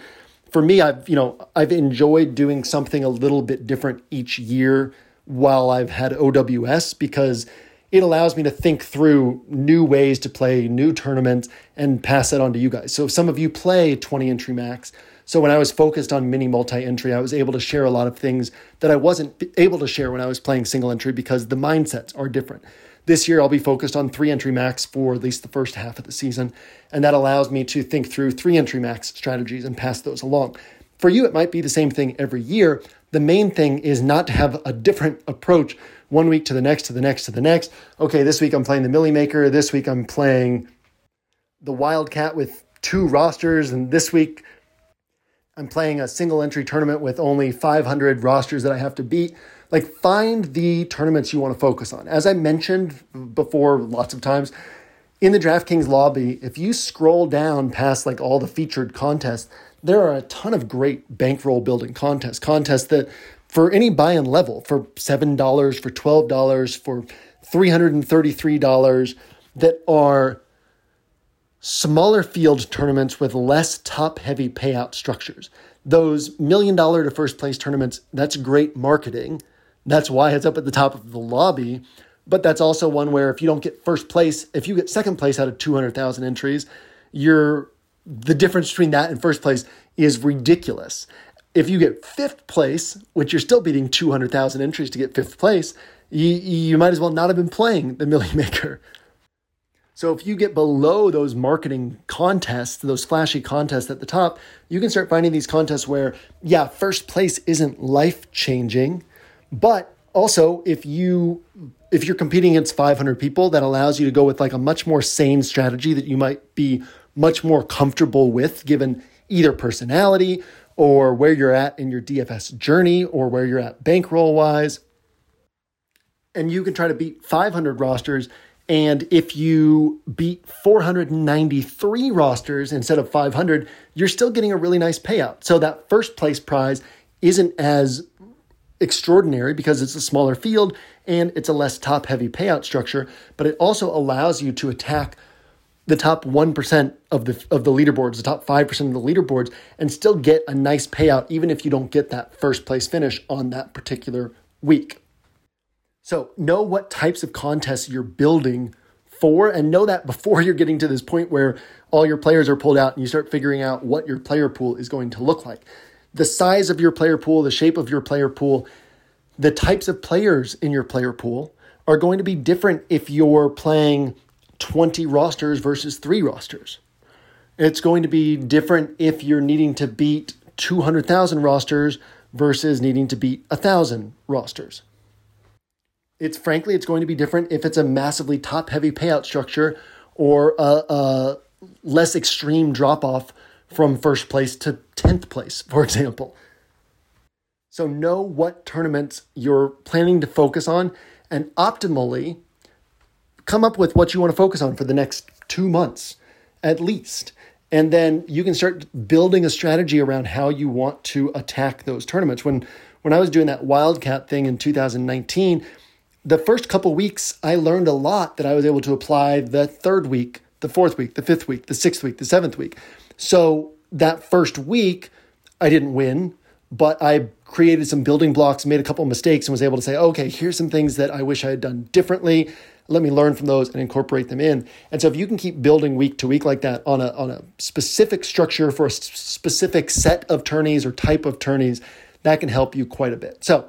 B: for me, I've you know I've enjoyed doing something a little bit different each year while I've had OWS because it allows me to think through new ways to play new tournaments and pass that on to you guys. So some of you play 20 entry max. So when I was focused on mini multi entry, I was able to share a lot of things that I wasn't able to share when I was playing single entry because the mindsets are different. This year, I'll be focused on three entry max for at least the first half of the season. And that allows me to think through three entry max strategies and pass those along. For you, it might be the same thing every year, the main thing is not to have a different approach one week to the next, to the next, to the next. Okay, this week I'm playing the Milly Maker. This week I'm playing the Wildcat with two rosters. And this week I'm playing a single entry tournament with only 500 rosters that I have to beat. Like, find the tournaments you want to focus on. As I mentioned before, lots of times, in the DraftKings lobby, if you scroll down past like all the featured contests, there are a ton of great bankroll building contests, contests that for any buy in level, for $7, for $12, for $333, that are smaller field tournaments with less top heavy payout structures. Those million dollar to first place tournaments, that's great marketing. That's why it's up at the top of the lobby. But that's also one where if you don't get first place, if you get second place out of 200,000 entries, you're the difference between that and first place is ridiculous. If you get fifth place, which you're still beating 200,000 entries to get fifth place, you, you might as well not have been playing the Milly Maker. So if you get below those marketing contests, those flashy contests at the top, you can start finding these contests where, yeah, first place isn't life changing, but also if you if you're competing against 500 people, that allows you to go with like a much more sane strategy that you might be much more comfortable with given either personality or where you're at in your DFS journey or where you're at bankroll wise. And you can try to beat 500 rosters. And if you beat 493 rosters instead of 500, you're still getting a really nice payout. So that first place prize isn't as extraordinary because it's a smaller field and it's a less top heavy payout structure, but it also allows you to attack the top 1% of the of the leaderboards, the top 5% of the leaderboards and still get a nice payout even if you don't get that first place finish on that particular week. So, know what types of contests you're building for and know that before you're getting to this point where all your players are pulled out and you start figuring out what your player pool is going to look like. The size of your player pool, the shape of your player pool, the types of players in your player pool are going to be different if you're playing 20 rosters versus three rosters. It's going to be different if you're needing to beat 200,000 rosters versus needing to beat 1,000 rosters. It's frankly, it's going to be different if it's a massively top heavy payout structure or a, a less extreme drop off from first place to 10th place, for example. So, know what tournaments you're planning to focus on and optimally come up with what you want to focus on for the next two months at least And then you can start building a strategy around how you want to attack those tournaments. When when I was doing that Wildcat thing in 2019, the first couple weeks I learned a lot that I was able to apply the third week, the fourth week, the fifth week, the sixth week, the seventh week. So that first week, I didn't win, but I created some building blocks, made a couple mistakes, and was able to say, okay, here's some things that I wish I had done differently. Let me learn from those and incorporate them in. And so if you can keep building week to week like that on a, on a specific structure for a specific set of tourneys or type of tourneys, that can help you quite a bit. So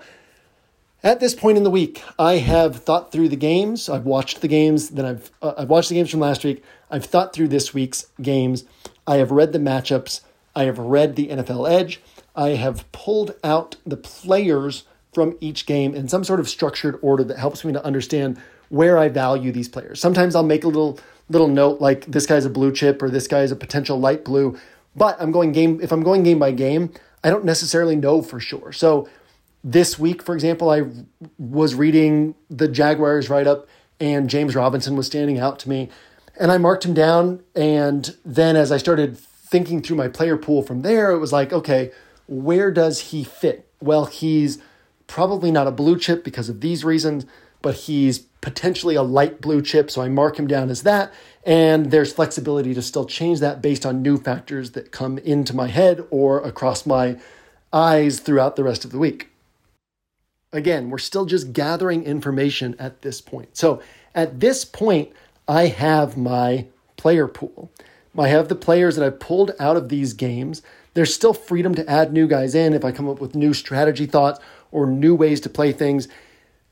B: at this point in the week, I have thought through the games. I've watched the games. Then I've uh, I've watched the games from last week. I've thought through this week's games. I have read the matchups. I have read the NFL Edge. I have pulled out the players from each game in some sort of structured order that helps me to understand where I value these players. Sometimes I'll make a little little note like this guy's a blue chip or this guy's a potential light blue, but I'm going game if I'm going game by game, I don't necessarily know for sure. So this week, for example, I was reading the Jaguars write up and James Robinson was standing out to me and I marked him down and then as I started thinking through my player pool from there, it was like, okay, where does he fit? Well, he's probably not a blue chip because of these reasons, but he's potentially a light blue chip, so I mark him down as that. And there's flexibility to still change that based on new factors that come into my head or across my eyes throughout the rest of the week. Again, we're still just gathering information at this point. So at this point, I have my player pool. I have the players that I've pulled out of these games. There's still freedom to add new guys in if I come up with new strategy thoughts or new ways to play things.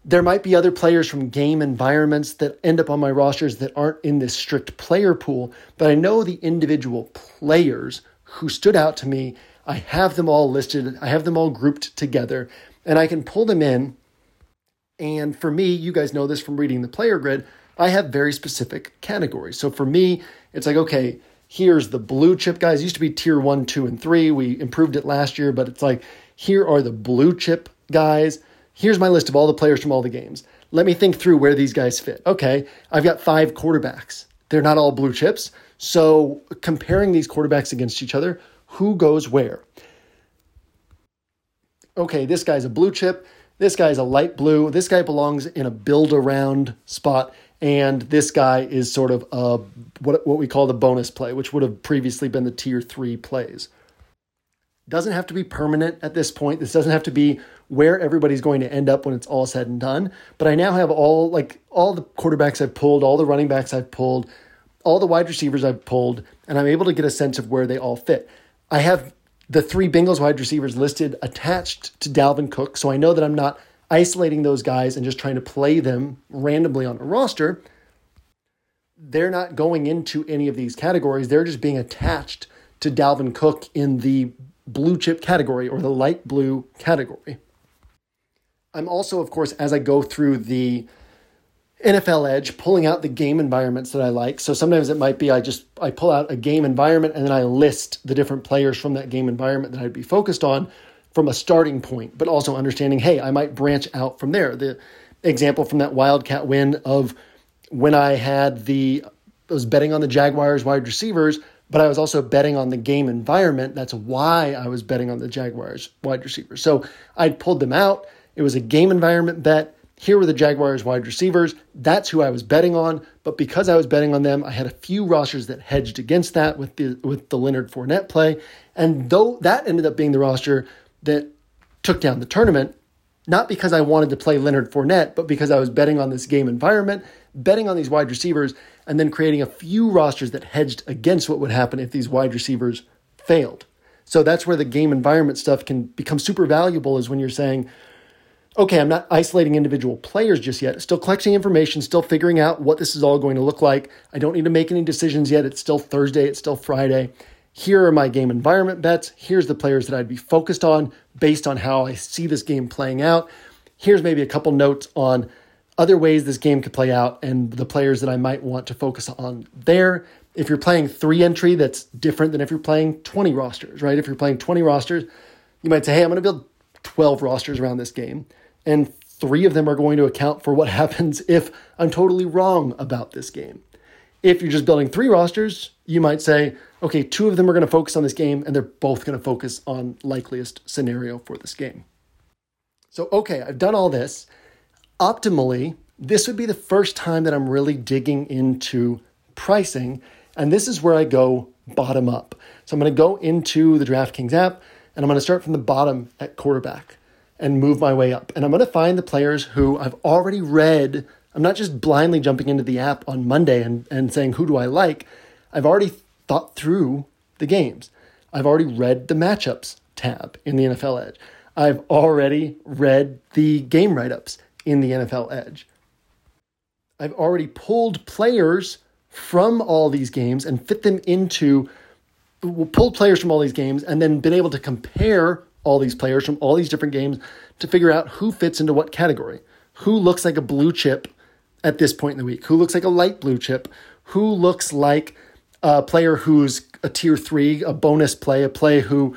B: There might be other players from game environments that end up on my rosters that aren't in this strict player pool, but I know the individual players who stood out to me. I have them all listed, I have them all grouped together, and I can pull them in. And for me, you guys know this from reading the player grid, I have very specific categories. So for me, it's like, okay, here's the blue chip guys. It used to be tier one, two, and three. We improved it last year, but it's like, here are the blue chip guys. Here's my list of all the players from all the games. Let me think through where these guys fit. Okay, I've got five quarterbacks. They're not all blue chips. So comparing these quarterbacks against each other, who goes where? Okay, this guy's a blue chip. This guy's a light blue. This guy belongs in a build around spot and this guy is sort of a what what we call the bonus play, which would have previously been the tier three plays. Doesn't have to be permanent at this point. This doesn't have to be where everybody's going to end up when it's all said and done. But I now have all like all the quarterbacks I've pulled, all the running backs I've pulled, all the wide receivers I've pulled, and I'm able to get a sense of where they all fit. I have the three Bengals wide receivers listed attached to Dalvin Cook, so I know that I'm not isolating those guys and just trying to play them randomly on a roster, they're not going into any of these categories. They're just being attached to Dalvin Cook in the blue chip category or the light blue category. I'm also, of course, as I go through the NFL Edge, pulling out the game environments that I like. So sometimes it might be I just I pull out a game environment and then I list the different players from that game environment that I'd be focused on from a starting point, but also understanding, hey, I might branch out from there. The example from that Wildcat win of when I had the, I was betting on the Jaguars wide receivers, but I was also betting on the game environment. That's why I was betting on the Jaguars wide receivers. So I pulled them out. It was a game environment bet. Here were the Jaguars wide receivers. That's who I was betting on. But because I was betting on them, I had a few rosters that hedged against that with the with the Leonard Fournette play. And though that ended up being the roster that took down the tournament, not because I wanted to play Leonard Fournette, but because I was betting on this game environment, betting on these wide receivers, and then creating a few rosters that hedged against what would happen if these wide receivers failed. So that's where the game environment stuff can become super valuable is when you're saying, okay, I'm not isolating individual players just yet. Still collecting information, still figuring out what this is all going to look like. I don't need to make any decisions yet. It's still Thursday, it's still Friday here are my game environment bets. Here's the players that I'd be focused on based on how I see this game playing out. Here's maybe a couple notes on other ways this game could play out and the players that I might want to focus on there. If you're playing three entry, that's different than if you're playing 20 rosters, right? If you're playing 20 rosters, you might say, hey, I'm going to build 12 rosters around this game. And three of them are going to account for what happens if I'm totally wrong about this game. If you're just building three rosters, you might say, okay, two of them are going to focus on this game and they're both going to focus on likeliest scenario for this game. So, okay, I've done all this. Optimally, this would be the first time that I'm really digging into pricing. And this is where I go bottom up. So I'm going to go into the DraftKings app and I'm going to start from the bottom at quarterback and move my way up. And I'm going to find the players who I've already read. I'm not just blindly jumping into the app on Monday and, and saying, who do I like? I've already thought through the games. I've already read the matchups tab in the NFL Edge. I've already read the game write ups in the NFL Edge. I've already pulled players from all these games and fit them into pulled players from all these games and then been able to compare all these players from all these different games to figure out who fits into what category. Who looks like a blue chip at this point in the week? Who looks like a light blue chip? Who looks like a player who's a tier three, a bonus play, a play who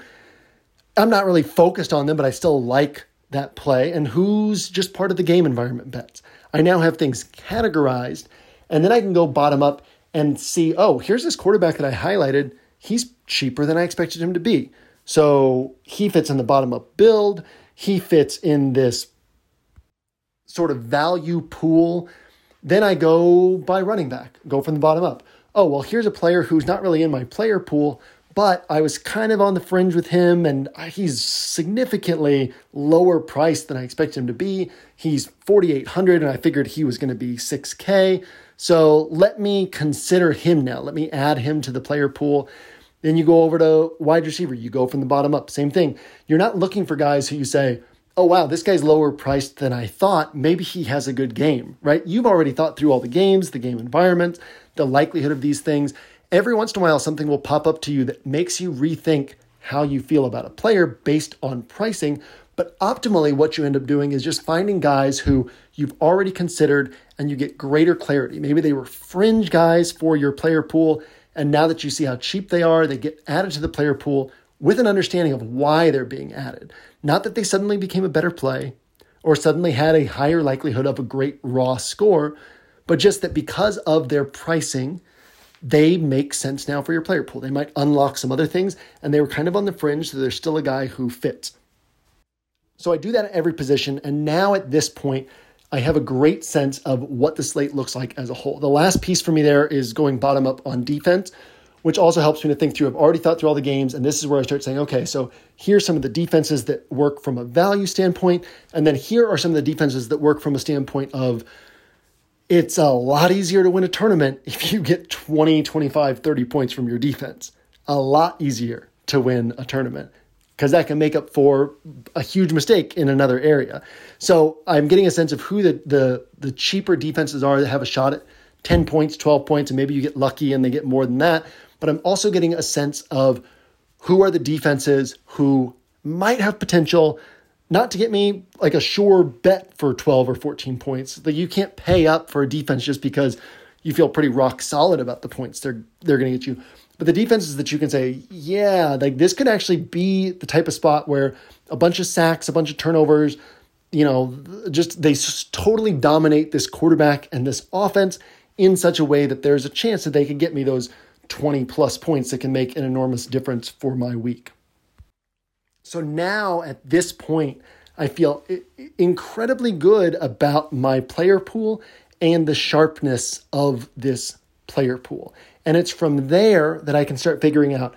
B: I'm not really focused on them, but I still like that play, and who's just part of the game environment bets. I now have things categorized, and then I can go bottom up and see, oh, here's this quarterback that I highlighted. He's cheaper than I expected him to be. So he fits in the bottom up build. He fits in this sort of value pool. Then I go by running back, go from the bottom up. Oh, well, here's a player who's not really in my player pool, but I was kind of on the fringe with him, and he's significantly lower priced than I expected him to be. He's 4,800, and I figured he was going to be 6K. So let me consider him now. Let me add him to the player pool. Then you go over to wide receiver. You go from the bottom up. Same thing. You're not looking for guys who you say, oh, wow, this guy's lower priced than I thought. Maybe he has a good game, right? You've already thought through all the games, the game environment, the likelihood of these things. Every once in a while, something will pop up to you that makes you rethink how you feel about a player based on pricing. But optimally, what you end up doing is just finding guys who you've already considered and you get greater clarity. Maybe they were fringe guys for your player pool. And now that you see how cheap they are, they get added to the player pool with an understanding of why they're being added. Not that they suddenly became a better play or suddenly had a higher likelihood of a great raw score, but just that because of their pricing, they make sense now for your player pool. They might unlock some other things, and they were kind of on the fringe, so there's still a guy who fits. So I do that at every position, and now at this point, I have a great sense of what the slate looks like as a whole. The last piece for me there is going bottom up on defense, which also helps me to think through. I've already thought through all the games, and this is where I start saying, okay, so here's some of the defenses that work from a value standpoint, and then here are some of the defenses that work from a standpoint of it's a lot easier to win a tournament if you get 20, 25, 30 points from your defense. A lot easier to win a tournament because that can make up for a huge mistake in another area. So I'm getting a sense of who the, the, the cheaper defenses are that have a shot at 10 points, 12 points, and maybe you get lucky and they get more than that. But I'm also getting a sense of who are the defenses who might have potential not to get me like a sure bet for 12 or 14 points. That you can't pay up for a defense just because you feel pretty rock solid about the points they're they're going to get you. But the defenses that you can say, yeah, like this could actually be the type of spot where a bunch of sacks, a bunch of turnovers, you know, just they just totally dominate this quarterback and this offense in such a way that there's a chance that they could get me those 20 plus points that can make an enormous difference for my week. So now at this point, I feel incredibly good about my player pool and the sharpness of this player pool. And it's from there that I can start figuring out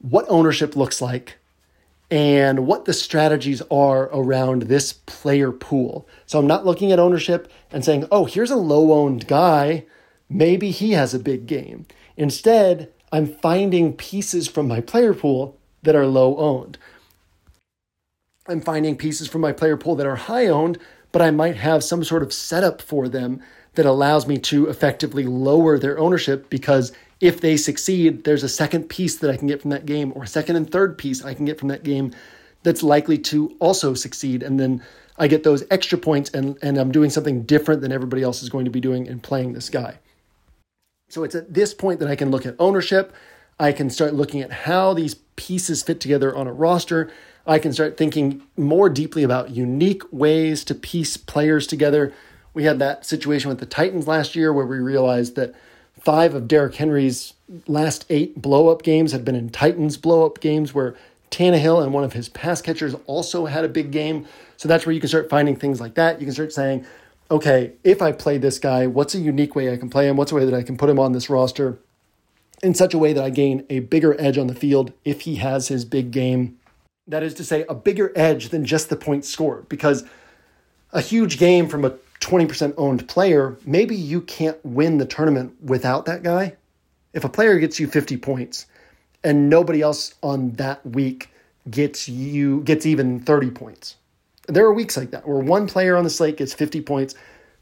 B: what ownership looks like and what the strategies are around this player pool. So I'm not looking at ownership and saying, oh, here's a low owned guy. Maybe he has a big game. Instead, I'm finding pieces from my player pool that are low owned. I'm finding pieces from my player pool that are high owned, but I might have some sort of setup for them that allows me to effectively lower their ownership because if they succeed, there's a second piece that I can get from that game, or a second and third piece I can get from that game that's likely to also succeed. And then I get those extra points and, and I'm doing something different than everybody else is going to be doing in playing this guy. So it's at this point that I can look at ownership. I can start looking at how these pieces fit together on a roster. I can start thinking more deeply about unique ways to piece players together. We had that situation with the Titans last year where we realized that five of Derrick Henry's last eight blow up games had been in Titans blow up games where Tannehill and one of his pass catchers also had a big game. So that's where you can start finding things like that. You can start saying, okay, if I play this guy, what's a unique way I can play him? What's a way that I can put him on this roster in such a way that I gain a bigger edge on the field if he has his big game? That is to say, a bigger edge than just the points scored. Because a huge game from a 20% owned player, maybe you can't win the tournament without that guy. If a player gets you 50 points and nobody else on that week gets you gets even 30 points. There are weeks like that where one player on the slate gets 50 points,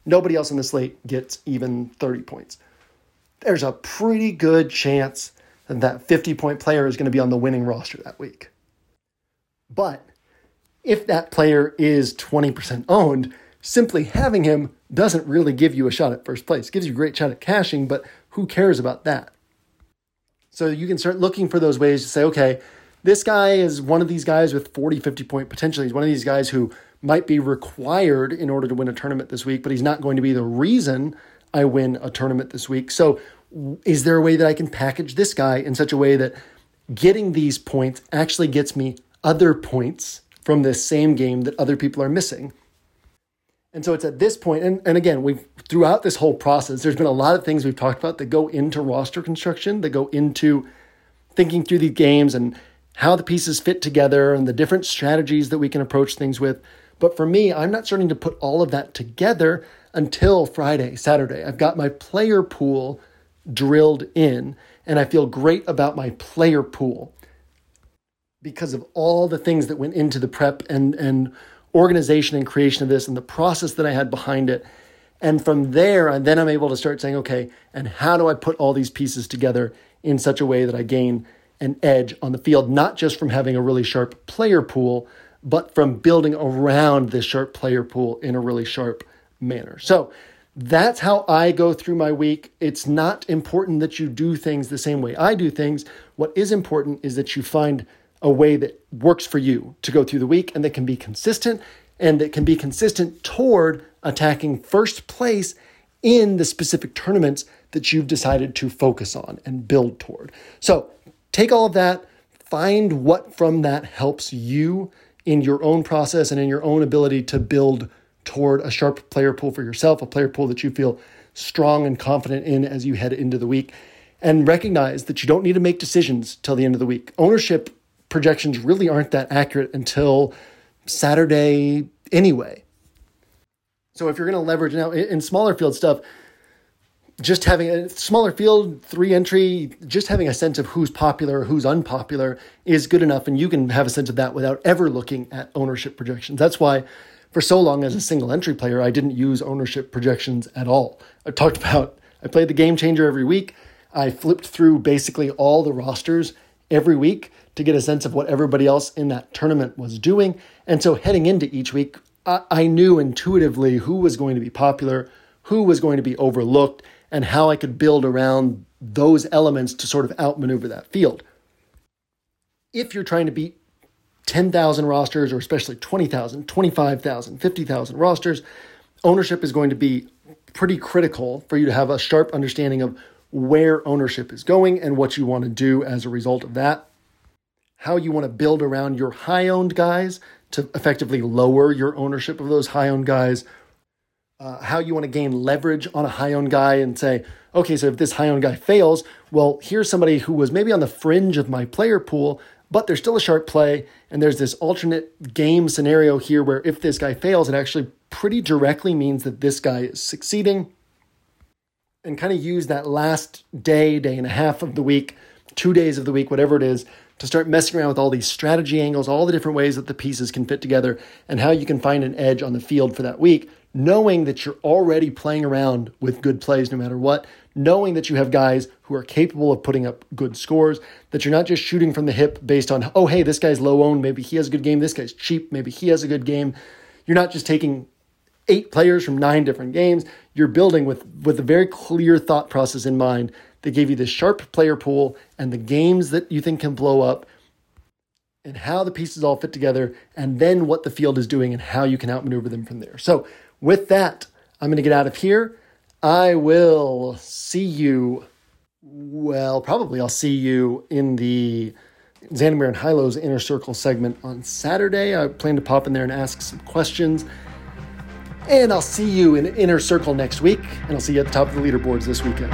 B: nobody else on the slate gets even 30 points. There's a pretty good chance that that 50 point player is going to be on the winning roster that week. But if that player is 20% owned, simply having him doesn't really give you a shot at first place. It gives you a great shot at cashing, but who cares about that? So you can start looking for those ways to say, okay, this guy is one of these guys with 40, 50 point potential. He's one of these guys who might be required in order to win a tournament this week, but he's not going to be the reason I win a tournament this week. So is there a way that I can package this guy in such a way that getting these points actually gets me other points from this same game that other people are missing? And so it's at this point, and, and again, we've throughout this whole process, there's been a lot of things we've talked about that go into roster construction, that go into thinking through these games and how the pieces fit together and the different strategies that we can approach things with. But for me, I'm not starting to put all of that together until Friday, Saturday. I've got my player pool drilled in, and I feel great about my player pool because of all the things that went into the prep and and organization and creation of this and the process that I had behind it. And from there, and then I'm able to start saying, okay, and how do I put all these pieces together in such a way that I gain an edge on the field, not just from having a really sharp player pool, but from building around this sharp player pool in a really sharp manner. So that's how I go through my week. It's not important that you do things the same way I do things. What is important is that you find a way that works for you to go through the week and that can be consistent and that can be consistent toward attacking first place in the specific tournaments that you've decided to focus on and build toward. So take all of that, find what from that helps you in your own process and in your own ability to build toward a sharp player pool for yourself, a player pool that you feel strong and confident in as you head into the week. And recognize that you don't need to make decisions till the end of the week. Ownership projections really aren't that accurate until Saturday anyway. So if you're going to leverage now in smaller field stuff, just having a smaller field, three entry, just having a sense of who's popular, who's unpopular is good enough. And you can have a sense of that without ever looking at ownership projections. That's why for so long as a single entry player, I didn't use ownership projections at all. I talked about, I played the game changer every week. I flipped through basically all the rosters every week to get a sense of what everybody else in that tournament was doing. And so heading into each week, I, I knew intuitively who was going to be popular, who was going to be overlooked, and how I could build around those elements to sort of outmaneuver that field. If you're trying to beat 10,000 rosters, or especially 20,000, 25,000, 50,000 rosters, ownership is going to be pretty critical for you to have a sharp understanding of where ownership is going and what you want to do as a result of that. How you want to build around your high owned guys to effectively lower your ownership of those high owned guys, uh, how you want to gain leverage on a high owned guy and say, okay, so if this high owned guy fails, well, here's somebody who was maybe on the fringe of my player pool, but there's still a sharp play. And there's this alternate game scenario here where if this guy fails, it actually pretty directly means that this guy is succeeding. And kind of use that last day, day and a half of the week, two days of the week, whatever it is, to start messing around with all these strategy angles, all the different ways that the pieces can fit together, and how you can find an edge on the field for that week, knowing that you're already playing around with good plays no matter what, knowing that you have guys who are capable of putting up good scores, that you're not just shooting from the hip based on, oh, hey, this guy's low owned, maybe he has a good game, this guy's cheap, maybe he has a good game. You're not just taking eight players from nine different games. You're building with, with a very clear thought process in mind they gave you this sharp player pool and the games that you think can blow up and how the pieces all fit together, and then what the field is doing and how you can outmaneuver them from there. So, with that, I'm going to get out of here. I will see you. Well, probably I'll see you in the Xandamere and Hilow's Inner Circle segment on Saturday. I plan to pop in there and ask some questions. And I'll see you in Inner Circle next week, and I'll see you at the top of the leaderboards this weekend.